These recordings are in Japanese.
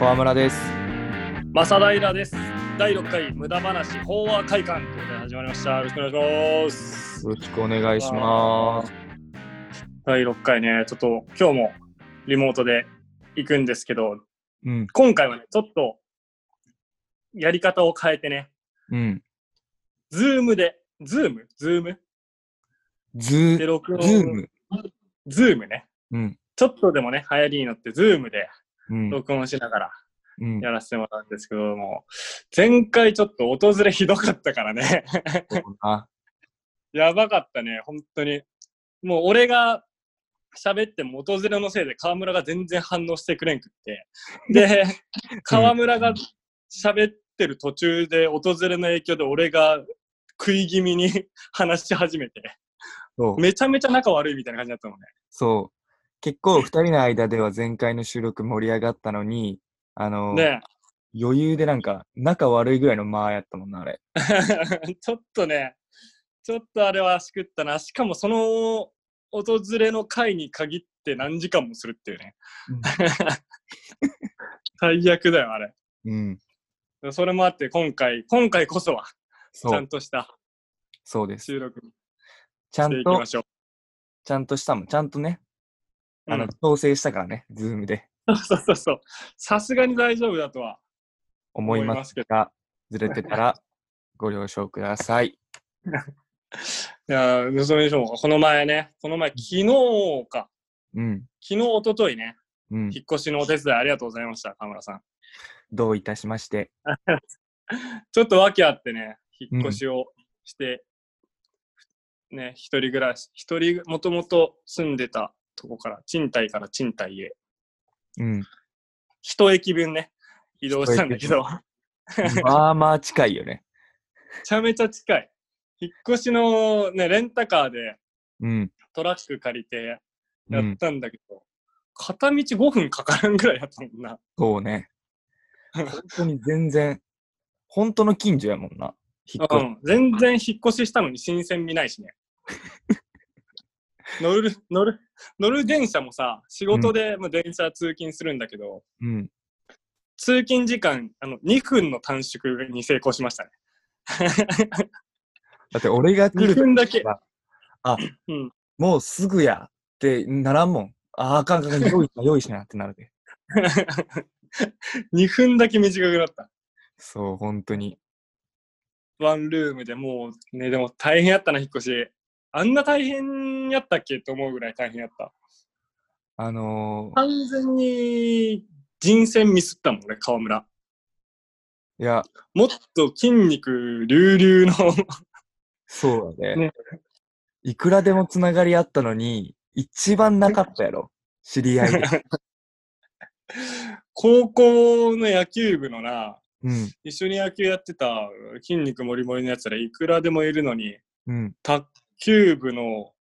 川村です。正平です。第6回無駄話法話会館ということで始まりました。よろしくお願いします。よろしくお願いします。第6回ね、ちょっと今日もリモートで行くんですけど、うん、今回はね、ちょっとやり方を変えてね、うん。ズームで、ズーム？ズーム？ズー、ム？ズームね。うん、ちょっとでもね、流行りに乗って、ズームでうん、録音しながらうん。やらせてもらうんですけども、前回ちょっと音ズレひどかったからね。やばかったね、本当に。もう俺が喋っても音ズレのせいで河村が全然反応してくれんくって。で、河村が喋ってる途中で音ズレの影響で俺が食い気味に話し始めて。めちゃめちゃ仲悪いみたいな感じだったのね。そう。結構二人の間では前回の収録盛り上がったのに、あの、ね余裕でなんか仲悪いぐらいの間やったもんな、あれ。ちょっとね、ちょっとあれはしくったな。しかもその訪れの回に限って何時間もするっていうね。最悪だよ、あれ。うん。それもあって、今回、今回こそは、ちゃんとしたそうです。収録ちゃんとしていきま、しょう。ちゃんとしたもん。ちゃんとね、あの、うん調整したからね、ズームで。そうそうそう。さすがに大丈夫だとは。思いますが、ずれてたらご了承ください。いやー、それでしょう。この前ね、この前、昨日か。うん。昨日、一昨日ね、うん。引っ越しのお手伝いありがとうございました、河村さん。どういたしまして。ちょっと訳あってね、引っ越しをして、ね、一人暮らし、一人、もともと住んでたとこから、賃貸から賃貸へ、うん。一駅分ね、移動したんだけど、まあまあ近いよね。めちゃめちゃ近い。引っ越しのね、レンタカーでうん。トラック借りてうん。やったんだけど、片道5分かからんぐらいやったもんな。そうね。本当に全然、本当の近所やもんな。うん、全然引っ越ししたのに新鮮味ないしね。乗る、乗る、乗る電車もさ、仕事でもう電車通勤するんだけど、うん。通勤時間あの2分の短縮に成功しましたね。だって俺が来2る分だけ。あ、うん、もうすぐやってならんもん。ああかんあかん、用意しな、用意しなってなるで。2分だけ短くなった。そう、本当に。ワンルームでもうね、でも大変やったな、引っ越し。あんな大変やったっけと思うぐらい大変やった。あのー、完全に人選ミスったもんね、川村。いや、もっと筋肉隆々のそうだね。ねいくらでもつながりあったのに、一番なかったやろ。知り合いで。高校の野球部のな、うん。一緒に野球やってた筋肉もりもりのやつらいくらでもいるのに、うん。卓球部の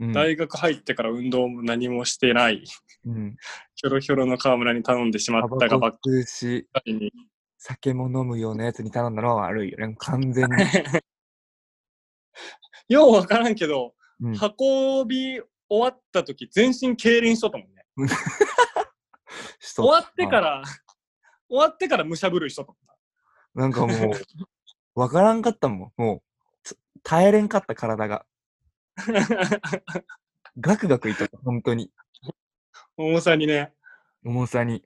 うん。大学入ってから運動も何もしてない、うん。ひょろひょろの川村に頼んでしまタったがばっかりに。酒も飲むようなやつに頼んだのは悪いよね。完全に。ようわからんけど、うん、運び終わった時全身痙攣しとったもんね。終わってから、終わってからむしゃぶるしとったもんな。なんかもう、わからんかったもん。もう、つ耐えれんかった体が。ガクガクいった。本当に。重さにね。重さに。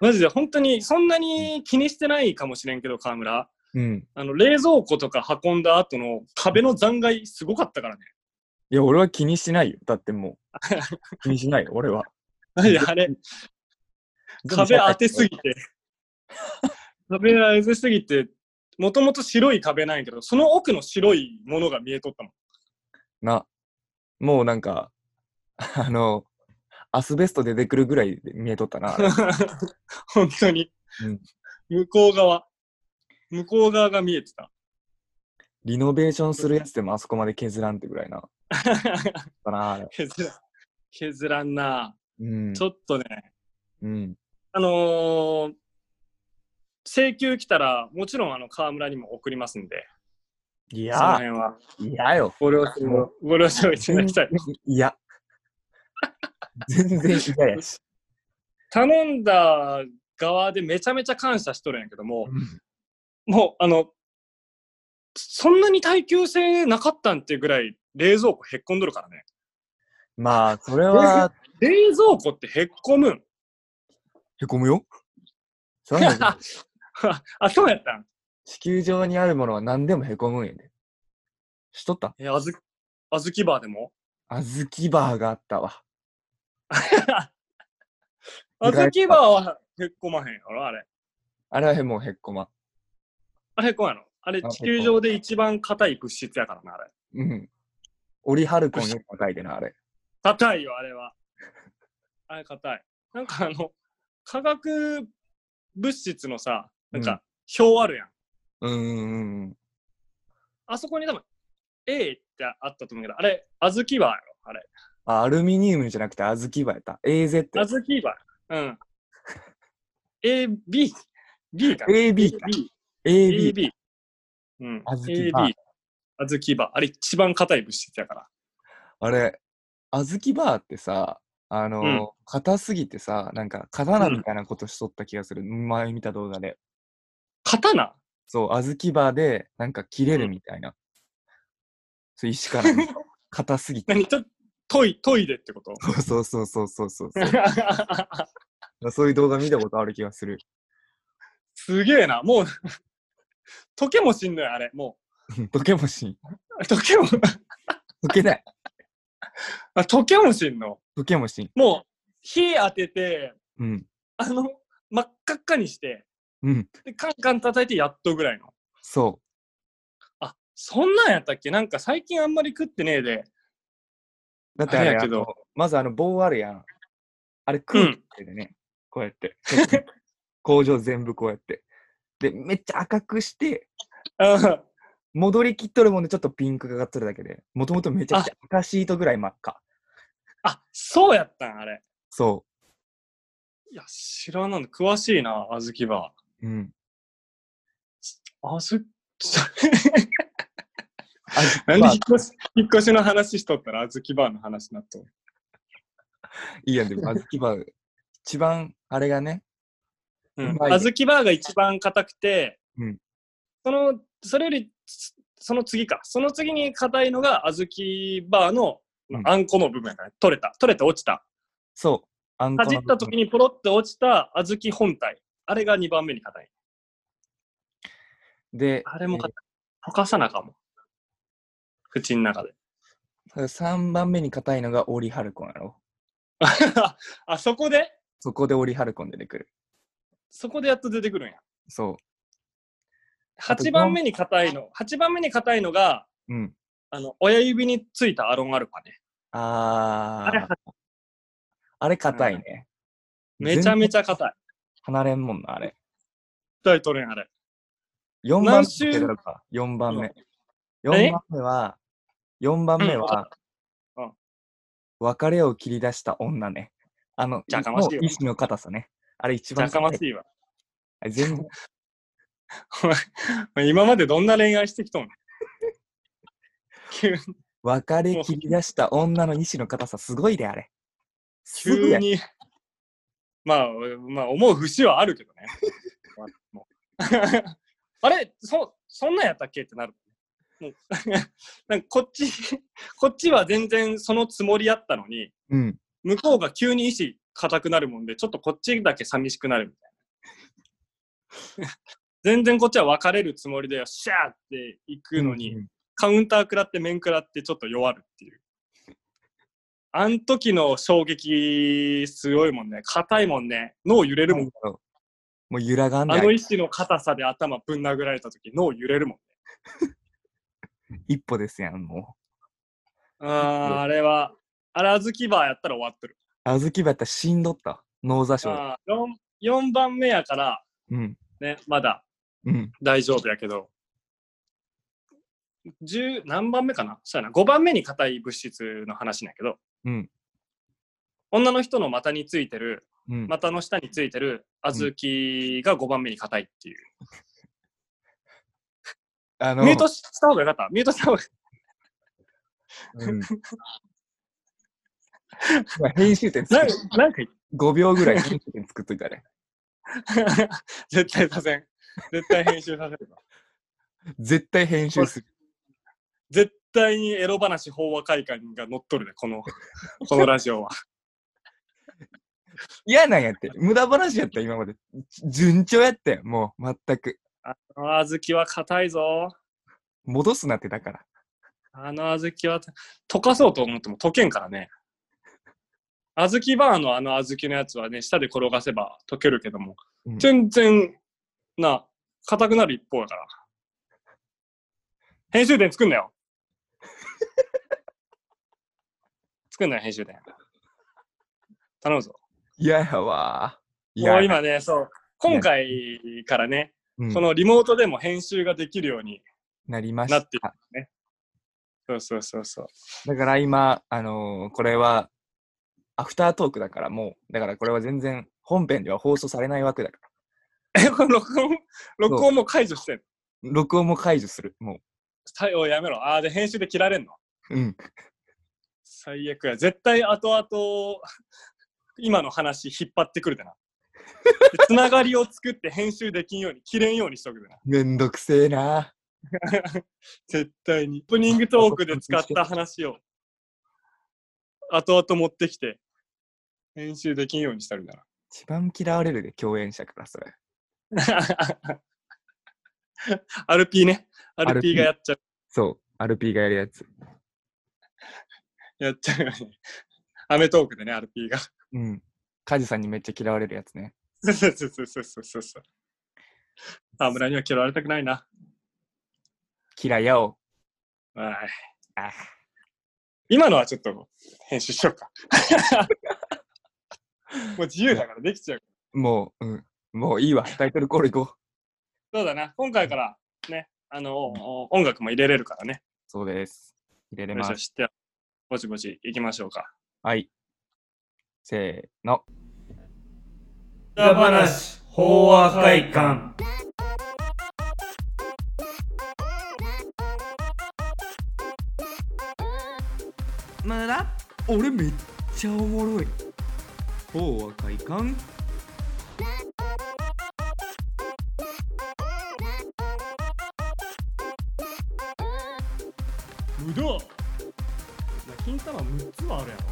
マジで本当にそんなに気にしてないかもしれんけど、川村。うん。あの冷蔵庫とか運んだ後の壁の残骸すごかったからね。いや、俺は気にしないよ。だってもう、気にしないよ、俺は。マジであれ、壁当てすぎて。壁当てすぎて、もともと白い壁なんやけど、その奥の白いものが見えとったもん。な、もうなんか、あの、アスベスト出てくるぐらいで見えとったな。本当に、うん向こう側、向こう側が見えてた。リノベーションするやつでもあそこまで削らんってぐらいな。だな。削らん、削らんな。うん。ちょっとね、うん。あのー請求来たら、もちろんあの川村にも送りますんで、いそのや、辺はいやよ。ご了承をご了承いただきたい。いや。全然嫌やし。頼んだ側でめちゃめちゃ感謝しとるんやけども、うんもう、あの、そんなに耐久性なかったんっていうぐらい冷蔵庫へっこんどるからね。まあ、それは、冷蔵庫ってへっこむん。へこむよ。あ、そうやったん地球上にあるものは何でもへこむんやで。しとった？え、あず、あずきバーでも？あずきバーがあったわ。あずきバーはへっこまへんやろあれ。あれはへもうへっこま。あれへっこまやろ？あれあ地球上で一番硬い物質やからな、あれ。うん。オリハルコンより高いでな、あれ。硬いよ、あれは。あれ硬い。なんかあの、化学物質のさ、なんか表あるやん。うんうんうん。あそこに多分 A ってあったと思うけど、あれ、あずきバーやろ、あれ。あ、アルミニウムじゃなくてあずきバーやった。AZ。あずきバー。うん。A、B、かな。AB か。AB。AB。うん。あずきバー AB。あずきバー。あれ一番硬い物質やから。あれ、あずきバーってさ、あのうん硬すぎてさ、なんか刀みたいなことしとった気がする。前見た動画で。刀？そう、あずきバーで、なんか切れるみたいな。そう、石から見た。硬すぎて。何ちょっとトイ、トイレってこと？そうそうそうそうそうそう。そういう動画見たことある気がする。すげえな。もう、溶けもしんのよ、あれ。も溶けもしん。う。溶けも、溶けない。あ溶けもしんの？溶けもしん。もう、火当てて、うん。あの、真っ赤っかにして、うん。で、カンカン叩いてやっとぐらいの。そあ、そんなんやったっけ？なんか最近あんまり食ってねえで。う。だってあれやけどまずあの棒あるやん。あれ空気でね、こうやって。工場全部こうやって。で、めっちゃ赤くして、あ戻りきっとるもんでちょっとピンクがかっとるだけで、もともとめちゃくちゃ赤シートぐらい真っ赤。あ、そうやったん、あれ。そいや、知らなんだ。詳しいな、あずきバう。うん。ー。あず、あずきな引っ越し、引っ越しの話しとったらあずきバーの話になっとるいいやん、でもあずきバー、一番あれがね、うんあずきバーが一番硬くて、うんその、それより、つその次か。その次に硬いのがあずきバーのうんあんこの部分やから、取れた。取れて落ちた。そう。あんこのかじった時にポロって落ちた小豆本体。あれが2番目に硬い。で、あれも硬い。溶かさなあかんもん。口の中で。3番目に硬いのがオリハルコンやろ。あ、そこで？そこでオリハルコン出てくる。そこでやっと出てくるんや。そあと8番目に硬いの。8番目に硬いのが、う。うん。あの、親指についたアロンアルファね。あー。あれ、あれ硬いね。めちゃめちゃ。ゃ硬い。離れんもんな、あれ。大統領あれ。4番目だか。4番目。え？4番目は、4番目はうんうん、別れを切り出した女ね。あの、じゃかましい意志の硬さね。あれ一じゃ番硬い。かましいわ。全然、お前今までどんな恋愛してきとんの 急に別れ切り出した女の意志の硬さすごいで、あれ。急に。まあ、まあ、思う節はあるけどね。あれそ、そんなんやったっけってなる。もう なんかこっち、こっちは全然そのつもりやったのに、うん。向こうが急に意志固くなるもんで、ちょっとこっちだけ寂しくなるみたいな。全然こっちは別れるつもりで、シャーって行くのに、うんカウンター食らって面食らってちょっと弱るっていう。あん時の衝撃すごいもんね。硬いもんね。脳揺れるもん。もう揺らがんでああれの意志の硬さで頭ぶん殴られた時脳揺れるもん。一歩ですやん、もあーあれは、あれ、あずきバーやったら終わってる。う。あずきばやったら死んどった。脳挫傷。あー 4, 4番目やから、うん。ね、まだうん。大丈夫やけど、10何番目かな？そうやな。5番目に硬い物質の話なんやけど、うん。女の人の股についてる、うん。股の下についてる小豆が5番目に硬いっていう。あの、ミュートした方がよかった？ミュートした方が。うん、ま あ編集点つなんけなんか、5秒ぐらい編集点作っといたね。絶対させん。絶対編集させんわ。絶対編集する。絶対にエロ話法話会館が乗っ取るで、この、このラジオは。嫌なんやって。無駄話やった、今まで。順調やったよ、もう、全く。あの小豆は硬いぞ。戻すなって、だから。あの小豆は、溶かそうと思っても溶けんからね。小豆バーのあの小豆のやつはね、舌で転がせば溶けるけども、うん全然、な、硬くなる一方やから。編集点作んなよ。作んなよ、編集点。頼むぞ。嫌やわ。いもう今ね、そう、今回からね、うんこのリモートでも編集ができるようになりましなっていた。くね。そうそうそうそう。だから今、あのーこれは、アフタートークだからもう、だからこれは全然本編では放送されないわけだから。え、これ録音、録音も解除してんの？録音も解除する。もはいおいやめろ。あーで編集で切られんの？う。うん。最悪や。絶対後々、今の話引っ張ってくるでな。でつながりを作って編集できんように、切れんようにしとくでな。めんどくせえな。絶対に。オープニングトークで使った話を、後々持ってきて、編集できんようにしたるな。一番嫌われるで、共演者からそれ。アルピーね。アルピー RP がやっちゃう。そう。アルピーがやるやつ。やっちゃうよね。アメトークでね、アルピーが。うん。カジさんにめっちゃ嫌われるやつね。そうそうそうそうそうそうそう。河村には嫌われたくないな。嫌いやお。はい。あ今のはちょっと編集しようか。もう自由だからできちゃう。もう、うん。もういいわ。タイトルコール行こう。そうだな。今回からね、あの、お音楽も入れれるからね。そうです。入れれます。ぼちぼち行きましょうか。はい。せーの。裏話法話会館まだ俺めっちゃおもろい。ほうは快感無駄6つはあるやろ。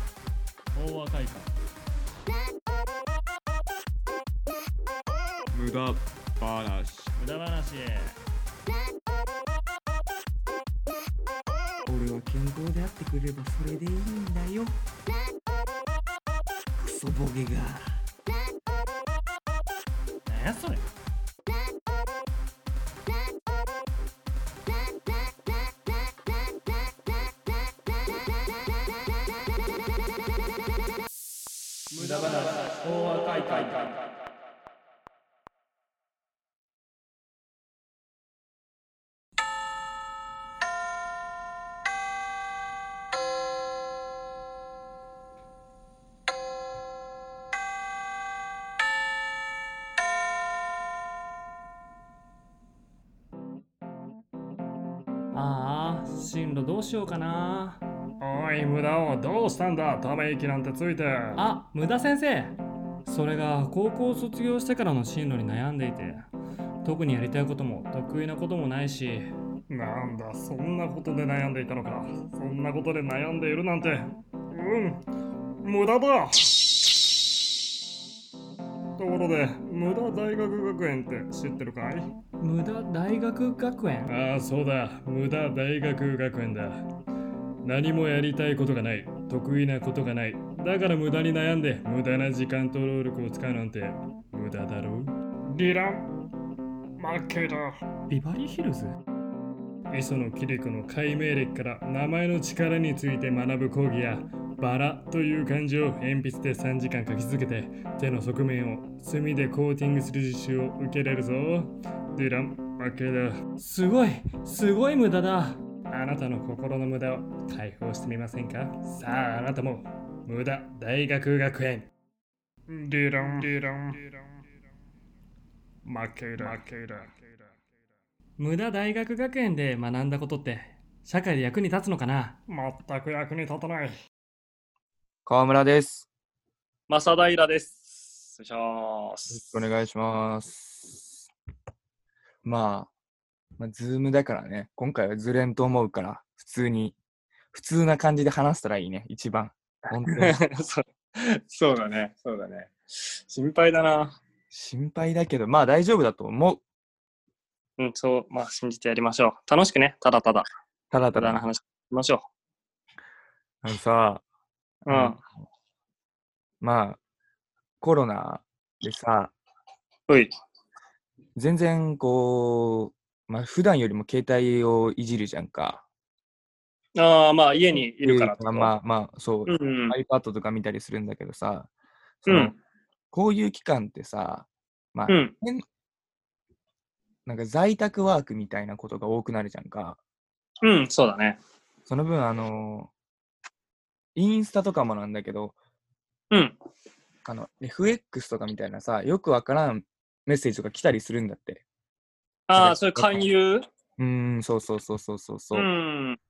法話会館。無駄話。無駄話。俺は健康であってくればそれでいいんだよ。クソボケが。何やそれ。無駄話法話会館。ああ進路どうしようかなおい、無駄をどうしたんだ？ため息なんてついて。あ無駄先生それが高校を卒業してからの進路に悩んでいて特にやりたいことも得意なこともないしなんだ、そんなことで悩んでいたのか。そんなことで悩んでいるなんて。うん、無駄だ。ところで、無駄大学学園って知ってるかい？無駄大学学園？ああ、そうだ。無駄大学学園だ。何もやりたいことがない。得意なことがない。だから無駄に悩んで、無駄な時間と労力を使うなんて、無駄だろう？リラン、負けだ。ビバリーヒルズ？磯野桐子の解明歴から名前の力について学ぶ講義やバラという漢字を鉛筆で3時間書き続けて手の側面を墨でコーティングする実習を受けれるぞ。ディラン、負けだ。すごいすごい無駄だあなたの心の無駄を解放してみませんか？さああなたも無駄大学学園。ディラン、ディラン、負けだ、負けだ。無駄大学学園で学んだことって社会で役に立つのかな？全く役に立たない。川村です。正平です。お願いしまよろしす。くお願いします。まあ、まあ、ズームだからね、今回はずれんと思うから、普通に、普通な感じで話したらいいね、一番。本当に そうそうだね、そうだね。心配だな。心配だけど、まあ大丈夫だと思う。うん、そう、まあ信じてやりましょう。楽しくね、ただただ、ただただ、ただの話しましょあのさ、う。うん。まあ、コロナでさ、うい。全然こう、まあ普段よりも携帯をいじるじゃんか。ああ、まあ家にいるからってことまあまあ、そう、うんうん。iPad とか見たりするんだけどさ、そのうん。こういう期間ってさ、まあ、うん。変なんか在宅ワークみたいなことが多くなるじゃんか。うん、そうだね。その分、あのインスタとかもなんだけど、うん。あの、FX とかみたいなさ、よくわからんメッセージとか来たりするんだって。ああ、それ勧誘？うーん、そうそうそうそうそうそうう。ん。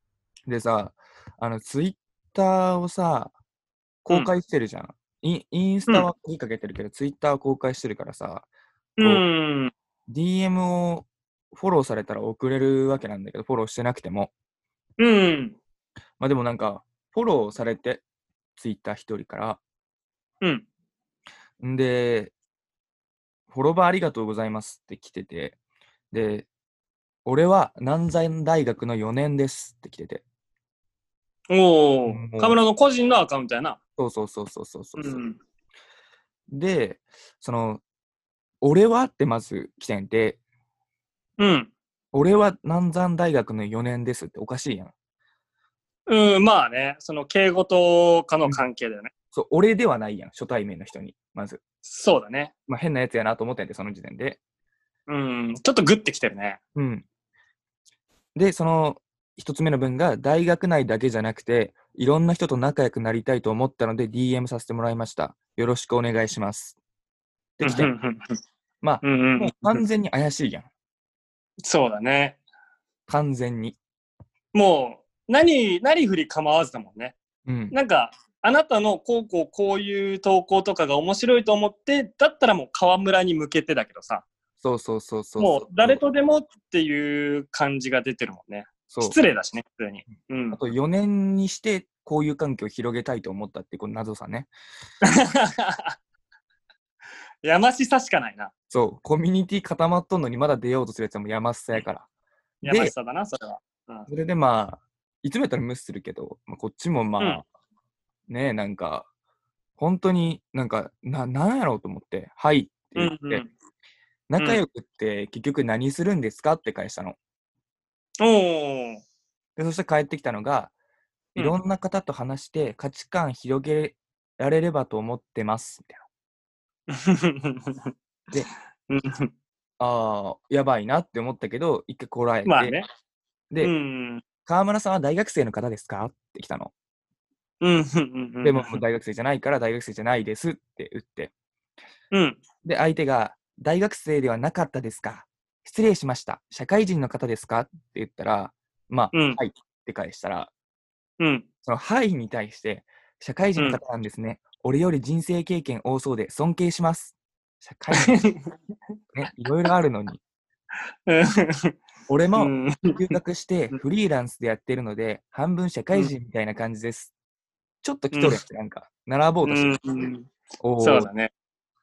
でさ、あの、ツイッターをさ、公開してるじゃん。インインスタは鍵かけてるけど、ツイッターは公開してるからさ、うん。DM をフォローされたら送れるわけなんだけど、フォローしてなくても。うん。まあでもなんか、フォローされて、ツイッター一人から。うん。んで、フォロバーありがとうございますって来てて、で、俺は南山大学の4年ですって来てて。おうんお、カメラの個人のアカウントやな。そうそうそうそうそうそうう。ん。で、その、俺はってまず来てんて、うん。俺は南山大学の4年ですっておかしいやん。うん、まあね、その敬語とかの関係だよね。そう、俺ではないやん、初対面の人に、まず。そうだね。まあ変なやつやなと思ってんで、その時点で。うん、ちょっとグッてきてるね。うん。で、その一つ目の文が、大学内だけじゃなくて、いろんな人と仲良くなりたいと思ったので DM させてもらいました。よろしくお願いします。できて、まあ、うんうんもう完全に怪しいやん。そうだね。完全に。もう、何、何振り構わずだもんね。うん。なんか、あなたのこうこうこういう投稿とかが面白いと思って、だったらもう河村に向けてだけどさ、そうそうそうそう。もう誰とでもっていう感じが出てるもんね。失礼だしね、普通に。うんあ。と4年にして、こういう環境を広げたいと思ったっていうこの謎さね。山しさしかないな。そう、コミュニティ固まっとんのにまだ出ようとするやつはもう山っさやから。山しさだな、それは。それでまあ、いつもやったら無視するけど、まあ、こっちもまあ、ねえ、なんか、本当になんか、な、なんやろうと思って、はいって言って、うんうん。仲良くって結局何するんですかって返したの。おー。で、そして帰ってきたのが、うんいろんな方と話して価値観広げられればと思ってます。みたいな。ああ、やばいなって思ったけど、一回こらえて、まあね。で、うん。川村さんは大学生の方ですかって来たの。でも、もう大学生じゃないから大学生じゃないですって言って。うん。で、相手が、大学生ではなかったですか？失礼しました。社会人の方ですか？って言ったら、まあ、うんはいって返したら、うん。そのはいに対して、社会人の方なんですね。俺より人生経験多そうで尊敬します。社会人、ね、いろいろあるのに。俺もうん留学してフリーランスでやってるので、半分社会人みたいな感じです。ちょっと来とるやつ、なんか、並ぼうとしてる。そうだね。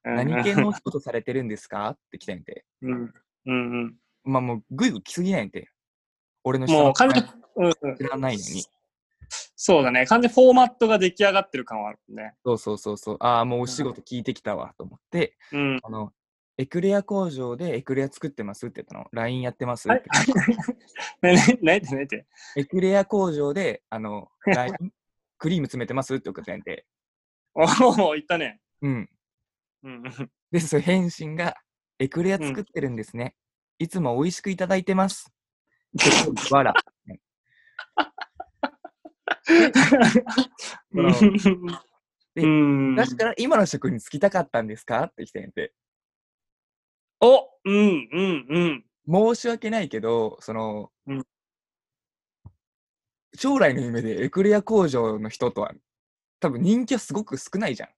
何系のお仕事されてるんですか？って来たんやて。うんうんうん。まあもう、ぐいぐい来すぎないんやて。俺の下のもう完全に、うんうん知らないのに。そうだね。完全にフォーマットが出来上がってる感はあるね。そうそうそうそう。ああ、もうお仕事聞いてきたわ、と思って、うん。あの、エクレア工場でエクレア作ってますって言ったの。LINE やってますっはいて。ねねねてねて。エクレア工場で、あの、LINE クリーム詰めてますって送ったんやて。おお、言ったね。うん。うん。で、その返信が、エクレア作ってるんですね。いつも美味しくいただいてます。わら。でうん。確から今の職に就きたかったんですか？って来てんやて。おうんうんうん。申し訳ないけど、その、うん将来の夢でエクレア工場の人とは、多分人気はすごく少ないじゃん。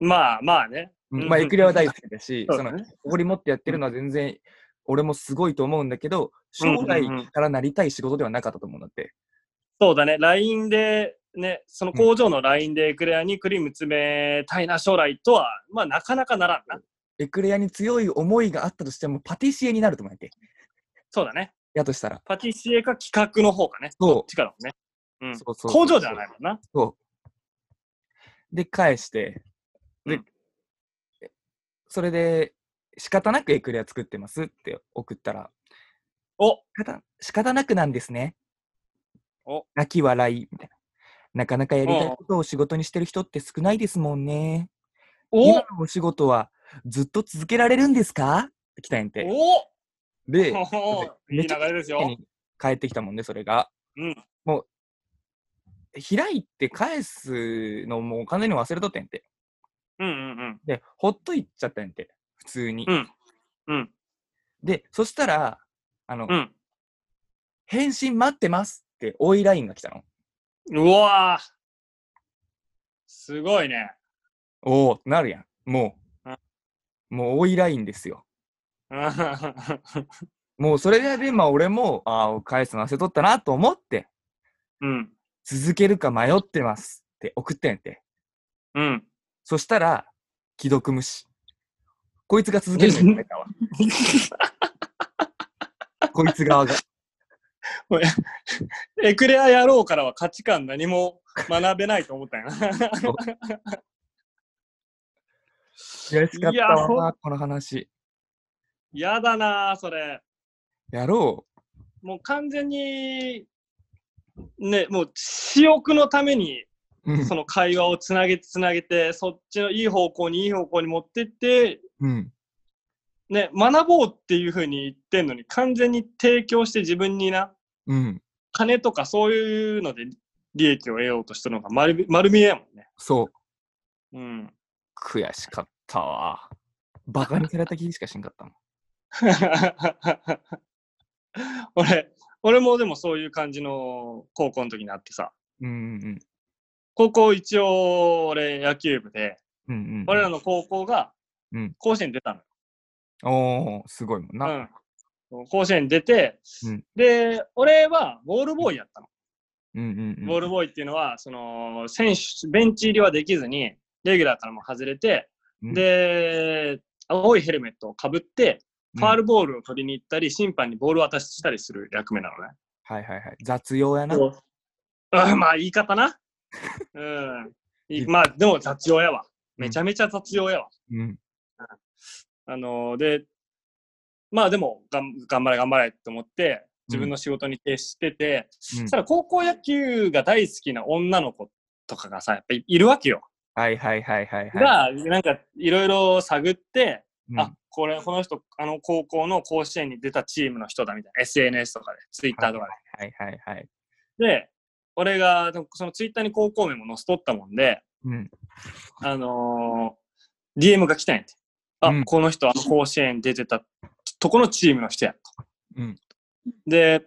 まあまあね。うんまあ、エクレアは大好きだし、その。誇り持ってやってるのは全然、俺もすごいと思うんだけど、うん将来からなりたい仕事ではなかったと思うんだって。そうだね。LINE で、ね、その工場の LINE でエクレアにクリーム詰めたいな将来とは、まあなかなかならんな。エクレアに強い思いがあったとしても、パティシエになると思うんだって。そうだね。やとしたら。パティシエか企画の方かね。そうどっちかだもんね。うん。そうそう工場ではないもんな。そう。で、返して、で、うんそれで、仕方なくエクレア作ってますって送ったら、お仕方仕方なくなんですね。お泣き笑いみたいな。なかなかやりたいことを仕事にしてる人って少ないですもんね。お今のお仕事はずっと続けられるんですか？って来たんやんて。おで、ですよ。帰ってきたもんね、それが。うん。開いて返すのもう完全に忘れとったんやんて。うんうんうん。で、ほっといっちゃったんやんて。普通に。うん。うん。で、そしたら、あの、うん。返信待ってますって、追いラインが来たの。うわーすごいね。おお、なるやん。もう。もう追いラインですよ。もうそれで、まあ俺も、ああ、返すの忘れとったなと思って、うん。続けるか迷ってますって送ってんて。うん。そしたら、既読無視。こいつが続けるのわ。こいつ側が。エクレア野郎からは価値観何も学べないと思ったよな。悔しかったわ、この話。やだなそれ。やろもう完全に、ね、もう私欲のためにう。うん。その会話をつなげてつなげて、そっちのいい方向にいい方向に持ってって、うん。ね、学ぼうっていうふうに言ってんのに、完全に提供して自分にな、うん。金とかそういうので利益を得ようとしたのが丸丸見えやもんね。そう。うん。悔しかったわ。バカにされた気しかしんかったもん。俺、俺もでもそういう感じの高校の時にあってさ、うんうん高校一応俺野球部で、うん。うんうん、俺らの高校がうん甲子園出たの。おー、すごいもんな。うん。甲子園出て、うんで、俺はボールボーイやったの。うんうんうん。ボールボーイっていうのは、その、選手、ベンチ入りはできずに、レギュラーからも外れて、うんで、青いヘルメットをかぶって、ファールボールを取りに行ったり、審判にボールを渡したりする役目なのね。はいはいはい。雑用やな。うん、まあ、言い方な。うん。いまあ、でも雑用やわ。めちゃめちゃ雑用やわ。うん。あのーで、まあでもがん、頑張れ頑張れって思って、自分の仕事に徹してて、うんそしたら高校野球が大好きな女の子とかがさ、やっぱりいるわけよ。はいはいはいはいはい。が、なんかいろいろ探って、うんあ、これ、この人、あの高校の甲子園に出たチームの人だみたいな、SNS とかで、Twitter とかはいはいはい。で。で、俺が、その Twitter に高校名も載せとったもんで、うん。あのー DM が来たんやて。あ、うんこの人、あの甲子園出てたとこのチームの人やと。うん。で、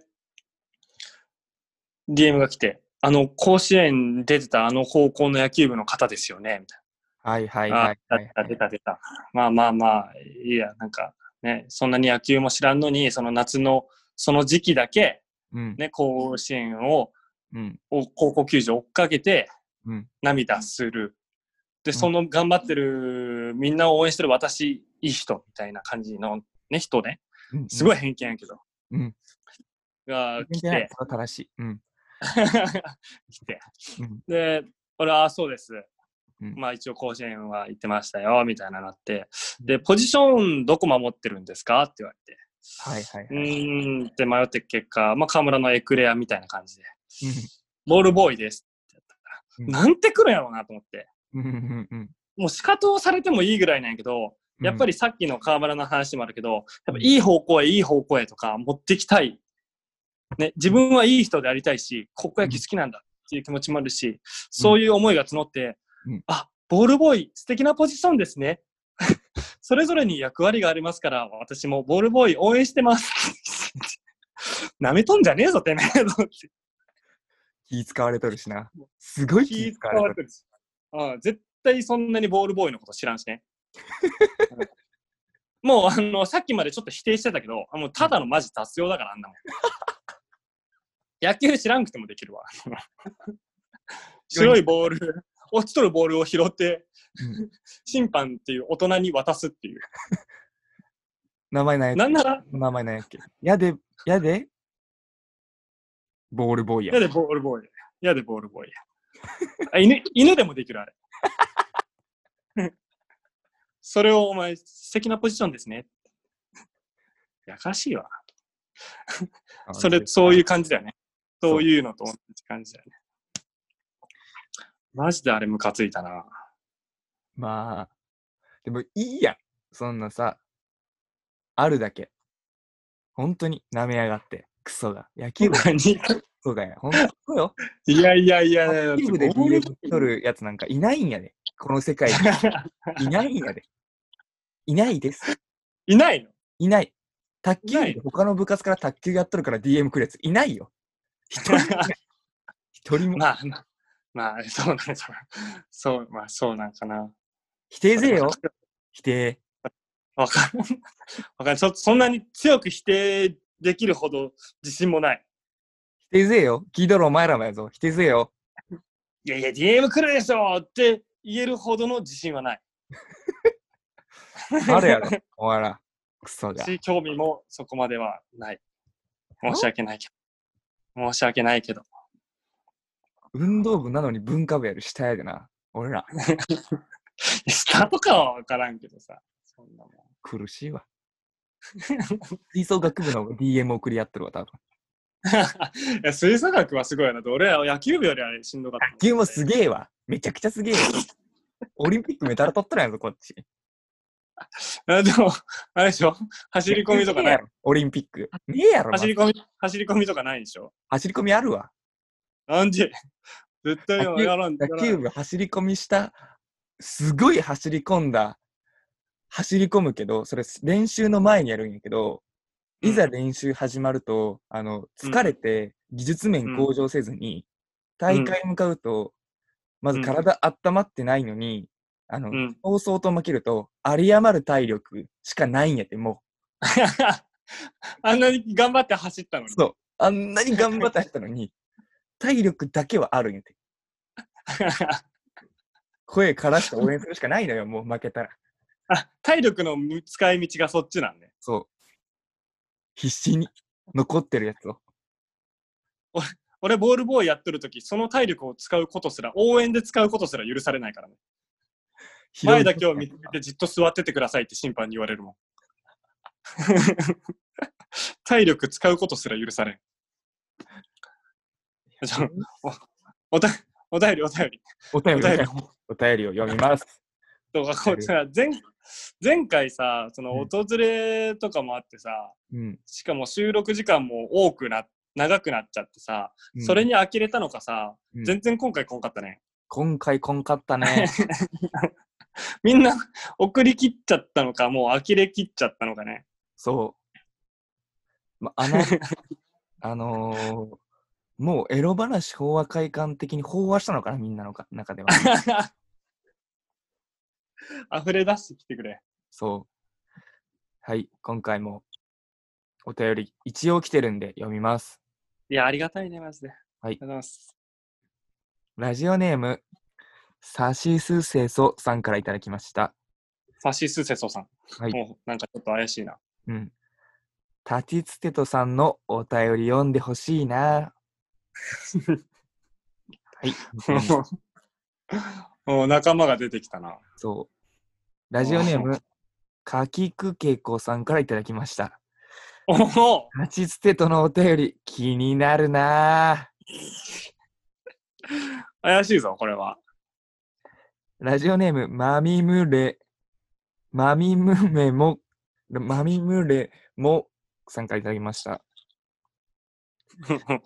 DM が来て、あの、甲子園出てたあの高校の野球部の方ですよねみたいはいはいな。はいあはい出た出た出た。まあまあまあ、いいや、なんかね、そんなに野球も知らんのに、その夏のその時期だけ、うん。ね、甲子園を、うん。お高校球児を追っかけてうん。涙する。で、んその頑張ってる、みんなを応援してる私、いい人みたいな感じのね、人ね。うん。すごい偏見やけど。うん。が来て、正しい。うん。来て。うん。で、俺は、あそうです。うんまあ一応甲子園は行ってましたよ、みたいななって。で、ポジションどこ守ってるんですか？って言われて。はいはいはうんって迷って結果、まあ河村のエクレアみたいな感じで。ボールボーイですってやったから、うんなんて来るんやろうなと思って。もう仕方をされてもいいぐらいなんやけど、うん。やっぱりさっきの河村の話もあるけど、やっぱいい方向へいい方向へとか持ってきたい。ね、自分はいい人でありたいし、高校野球好きなんだっていう気持ちもあるし、そういう思いが募って、うんあ、ボールボーイ素敵なポジションですね。それぞれに役割がありますから、私もボールボーイ応援してます。舐めとんじゃねえぞ、てめえぞって。気使われとるしな。すごい気気使われとる。し。ああ絶対そんなにボールボーイのこと知らんしね。もうあのさっきまでちょっと否定してたけど、もうただのマジ雑用だからあんなもん。野球知らんくてもできるわ。白いボール、落ちとるボールを拾って、うん 審判っていう大人に渡すっていう。名前ないなんなら、名前ないやっけやで、やで、ボールボーイやや。でボールボーイ。やでボールボーイ。あ犬犬でもできるあれ。それをお前、素敵なポジションですね。やかしいわ。それ、そういう感じだよね。そういうのと同じ感じだよね。マジであれムカついたな。まあ、でもいいやん。そんなさ、あるだけ。本当に舐めやがって。クソが。野球部クソがや。ほんとよ。いやいやいや野球部でボール取るやつなんかいないんやで。この世界に。いないんやで。いないです。いないの？いない。卓球部で他の部活から卓球やっとるから DM くるやついないよ。一人も 一人も。まあ、まあ、まあ、そうなんかな。そう、まあ、そうなんかな。否定ぜよ。否定。わかん、わかんそ、そんなに強く否定できるほど自信もない。否定ぜよ。聞いとるお前らもやぞ。否定ぜよ。いやいや、DM 来るでしょって言えるほどの自信はない。あるやろ。お前ら。クソが。し、興味もそこまではない。申し訳ないけど。申し訳ないけど。運動部なのに文化部やる下やでな。俺ら。下とかはわからんけどさ。そんなもん。苦しいわ。吹奏楽部の DM 送り合ってるわ、多分。いや吹奏楽はすごいな。俺は野球部よりあれしんどかった。野球もすげえわ。めちゃくちゃすげえよ。オリンピックメダル取ってないぞ、こっち。あでも、あれでしょ？走り込みとかない？オリンピック。ねえやろ、走り込み、走り込みとかないでしょ？走り込みあるわ。なんで？絶対野球やらん。やらん野球部走り込みした、すごい走り込んだ、走り込むけど、それ練習の前にやるんやけど、いざ練習始まると、あの、疲れて技術面向上せずに、大会向かうと、まず体温まってないのに、あの、うん。放送と負けると、有り余る体力しかないんやって、も あんなに頑張って走ったのう。に。そう。あんなに頑張って走ったのに、体力だけはあるんやって。声枯らして応援するしかないのよ、もう負けたら。あ体力の使い道がそっちなんで。そう。必死に残ってるやつを。俺、ボールボーイやってる時その体力を使うことすら、応援で使うことすら許されないからね。前だけを見つめてじっと座っててくださいって審判に言われるもん。体力使うことすら許されん。じゃあおたお便り、お便り。お便りお便りお便りを読みます。前前回さ、そのうん訪れとかもあってさ、うん。しかも収録時間も多くな、長くなっちゃってさ、それに、に呆れたのかさ、うん全然今回こんかったね。今回こんかったね。みんな送り切っちゃったのか、もう呆れ切っちゃったのかね。そう。ま、あの、あのーもうエロ話飽和快感的に飽和したのかな、みんなのか中では。溢れ出してきてくれ。そう。はい、今回もお便り一応来てるんで読みます。いや、ありがたいね、マジで。はいありがとうございます。ラジオネーム、サシスセソさんからいただきました。サシスセソさん。はいもうなんかちょっと怪しいな。うん。タチツテトさんのお便り読んでほしいな。はい。もう仲間が出てきたな。そう。ラジオネーム、かきくけこさんからいただきました。おおタチツテトのお便り気になるな。怪しいぞ、これは。ラジオネーム、マミムレ、マミムメも、マミムレもさんからいただきました。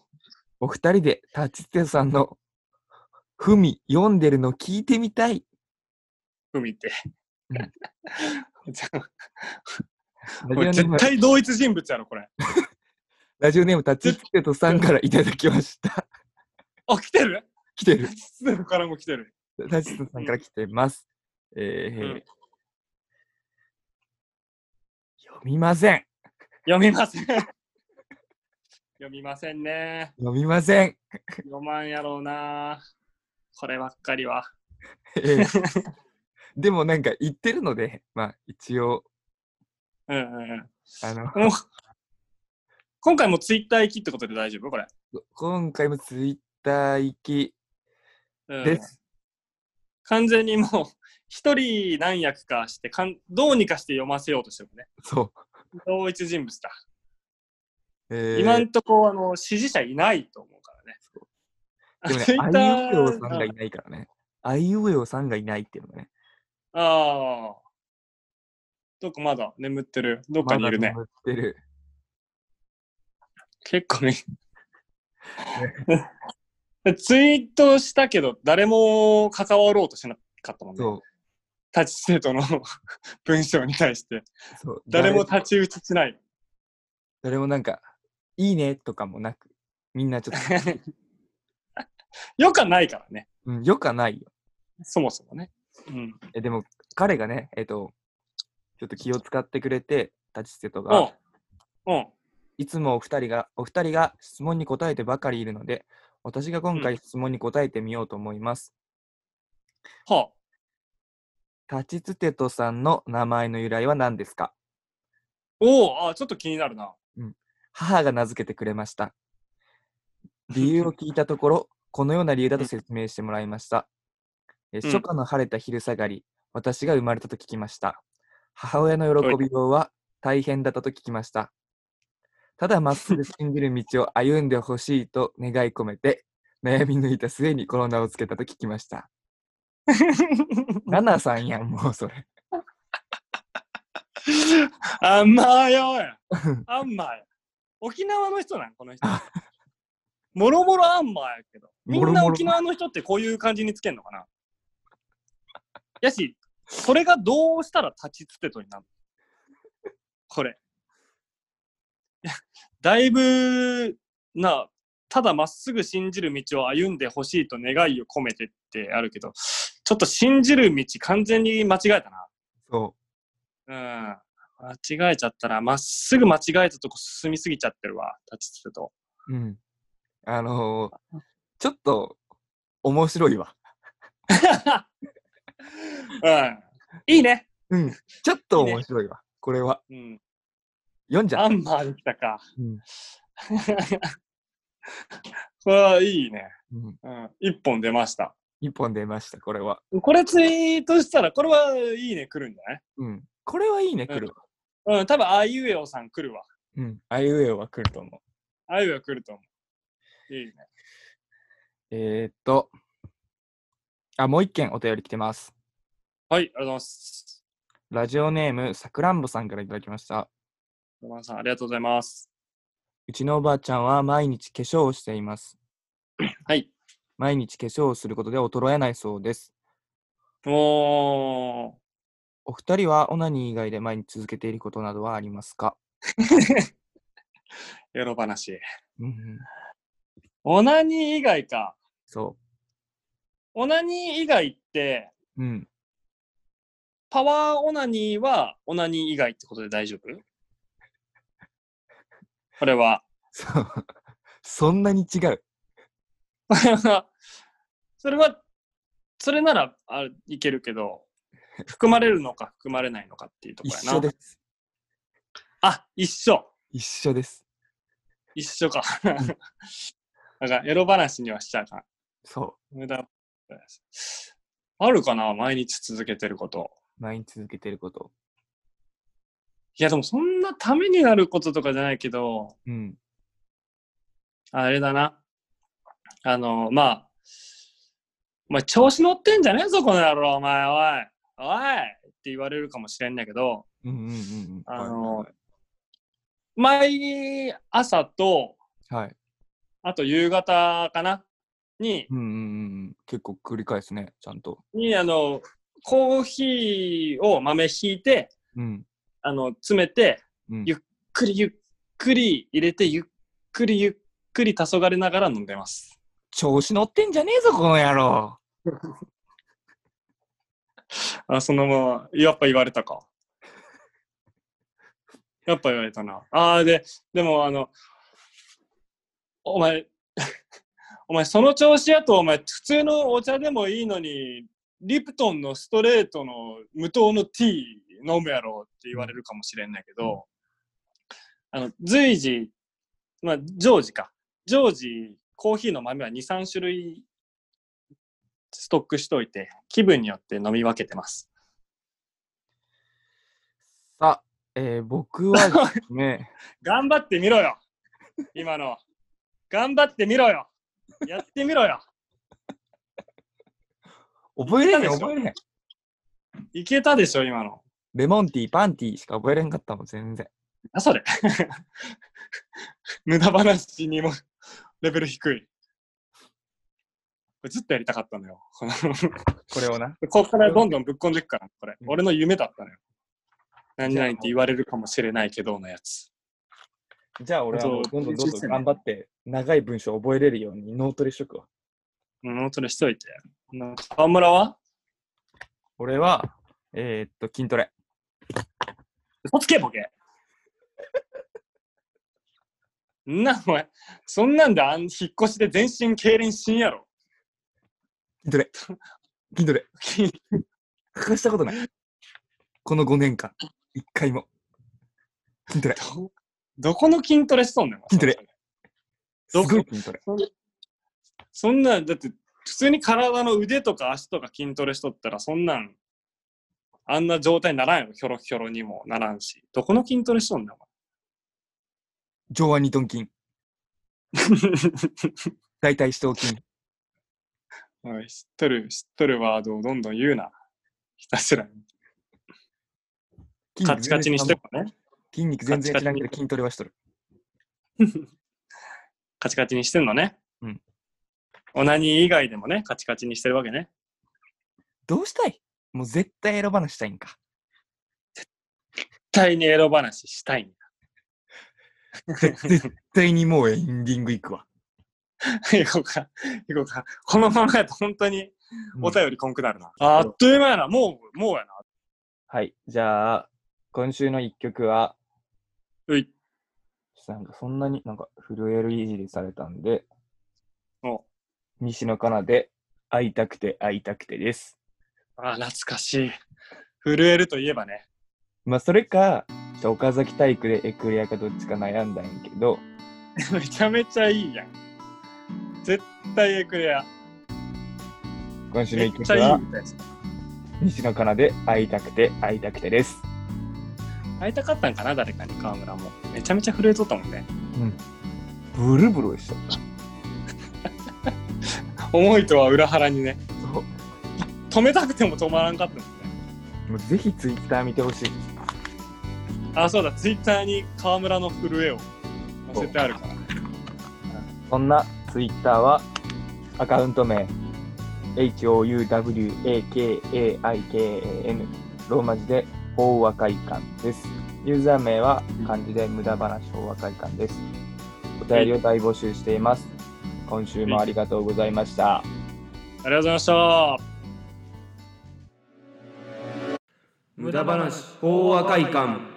お二人でタチツテトさんのふみ読んでるの聞いてみたい。海ってうん。こ ラれジオネーム絶対同一人物やろ、これ。ラジオネームタチツテトさんからいただきました。あ、来てる？来てる。ステルからも来てる。タチスさんから来てます。えーうん読みません。読みません。読みませんね。読みません。読まんやろうな。こればっかりは。えーでもなんか言ってるので、まあ一応、うんうんうん。あの、今回もツイッター行きってことで大丈夫？これ。今回もツイッター行きうんです。完全にもう、一人何役かしてかん、どうにかして読ませようとしてるね。そう。同一人物だ。えー今んとこ、あの、支持者いないと思うからね。でもねツイ、ッあタいうえおさんーがいないからね。あいうえおさんがいないっていうのがね。ああ。どっかまだ眠ってる。どっかにいるね。まだ眠ってる。結構ね。ツイートしたけど、誰も関わろうとしなかったもんね。そう。タッチ生徒の 文章に対して。そう誰も太刀打ちしない。誰もなんか、いいねとかもなく、みんなちょっと、よかないからね。うん、よくはないよ。そもそもね。うん。えでも、彼がね、えっ、と、ちょっと気を使ってくれて、立ち捨てとうんが、。うん。いつもお二人が、お二人が質問に答えてばかりいるので、私が今回質問に答えてみようと思います。は立ちつてとさんの名前の由来は何ですか？あ。おお、あ、ちょっと気になるな。母が名付けてくれました。理由を聞いたところ、このような理由だと説明してもらいました。初夏の晴れた昼下がり、私が生まれたと聞きました。母親の喜びようは大変だったと聞きました。ただまっすぐ信じる道を歩んでほしいと願い込めて、悩み抜いた末にこの名をつけたと聞きました。ナナさんやん、もうそれ。あんまよや。あんまや。沖縄の人なん、この人。もろもろあんまやけど。みんな沖縄の人ってこういう感じにつけんのかな？やし、それがどうしたら立ちつてとになるの？これ。いやだいぶ、な、ただまっすぐ信じる道を歩んでほしいと願いを込めてってあるけど、ちょっと信じる道完全に間違えたな。そうん。間違えちゃったら、まっすぐ間違えたとこ進みすぎちゃってるわ、立ちつてと。う。うん。あのーちょっと面白いわ。うん。いいね。うん。ちょっと面白いわ。これは。うん。読んじゃっアンマーできたか。た。うん これはいいね。うん。うん。一本出ました。一本出ました、これは。これツイートしたら、これはいいね来るんじゃない？うん。これはいいね、来るわ。うん、多分あいうえおさん来るわ。うん。あいうえおは来ると思う。あいうえお来ると思う。いいね。えー、っと。あ、もう一件お便り来てます。はい、ありがとうございます。ラジオネーム、さくらんぼさんからいただきました。ロマンさん、ありがとうございます。うちのおばあちゃんは毎日化粧をしています。はい。毎日化粧をすることで衰えないそうです。おー。お二人はオナニー以外で毎日続けていることなどはありますか？エロ話。うんうん。オナニー以外か。そオナニー以外って、う。うん。パワーオナニーはオナニー以外ってことで大丈夫？これは。そう。そんなに違う。それは、それならあいけるけど、含まれるのか含まれないのかっていうところやな。一緒です。あ、一緒。一緒です。一緒か。なんか、エロ話にはしちゃうかん。そ無駄。あるかな毎日続けてること。う。毎日続けてること。いや、でもそんなためになることとかじゃないけど、うん。あれだな。あの、まあ、お前調子乗ってんじゃねえぞ、この野郎、お前、おい。おいって言われるかもしれんだけど、うんうんうんうん。あのはい毎朝と、はいはい。あと夕方かなに、うんうんうんうん。結構繰り返すね、ちゃんと。に、あの、コーヒーを豆ひいて、うん。あの、詰めて、うん、ゆっくりゆっくり入れて、ゆっくりゆっくり黄昏ながら飲んでます。調子乗ってんじゃねえぞ、この野郎。あ、そのまま、やっぱ言われたか。やっぱ言われたな。ああ、で、でもあの、お前、お前その調子やと、お前普通のお茶でもいいのに、リプトンのストレートの無糖のティー飲むやろって言われるかもしれんないけど、あの、随時、まあ、常時か。常時、コーヒーの豆は2、3種類ストックしといて、気分によって飲み分けてます。さあ、えー僕はですね、頑張ってみろよ今の。頑張ってみろよやってみろよ覚えれへん、いたでしょ？覚えれへん。いけたでしょ今の。レモンティー、パンティーしか覚えれんかったもん、全然。あ、それ。無駄話にもレベル低い。ずっとやりたかったのよ。これをな。ここからどんどんぶっこんでいくから、これ。うん俺の夢だったのよ。何じゃあ々って言われるかもしれないけどのやつ。じゃあ俺はどんどんどんどん頑張って、長い文章覚えれるように脳トレしとくわ。ノートでしといて。な川村は？俺は、えーっと、筋トレ。嘘つけ、ボケ。んな、お前、そんなんであん引っ越しで全身痙攣しんやろ。筋トレ。筋トレ。欠かしたことない。この5年間。一回も。筋トレ。どどこの筋トレしとんねん。筋トレすどこ？ごい筋トレ。そんなん、だって、普通に体の腕とか足とか筋トレしとったら、そんなん、あんな状態にならんやろ。ひょろひょろにもならんし。どこの筋トレしとんねん、上腕二頭筋。お前。大腿四頭筋。おい知っとる、知っとるワードをどんどん言うな。ひたすら。筋カチカチにしてる。もね。筋肉全然知らんけど筋トレはしとる。カチカチにしてんのね。うん。オナニー以外でもね、カチカチにしてるわけね。どうしたい？もう絶対エロ話したいんか。絶対にエロ話したいん絶対にもうエンディングいくわ。だ。行こうか。行こうか。このままやと本当におうん便りこんくなるな。あっという間やな。もう、もうやな。はい。じゃあ、今週の一曲は、うい。なんかそんなになんか震えるいじりされたんで、お西野カナで会いたくて会いたくてです。あ、懐かしい。震えるといえばね。まあそれか、岡崎体育でエクレアかどっちか悩んだんやけど、めちゃめちゃいいやん。絶対エクレア。今週の一曲は。西野カナで会いたくて会いたくてです。会いたかったんかな、誰かに、川村も。めちゃめちゃ震えとったもんね。うん。ブルブルしちゃっ 思いとは裏腹にね。止めたくても止まらんかったもんね。もうぜひツイッター見てほしい。あ、そうだ、ツイッターに川村の震えを載せてあるから。そんなツイッターはアカウント名 HOUWAKAIKAN ローマ字で法和会館です。ユーザー名は漢字で無駄話法和会館です。お便りを大募集しています。今週もありがとうございました。ありがとうございました。無駄話法話会館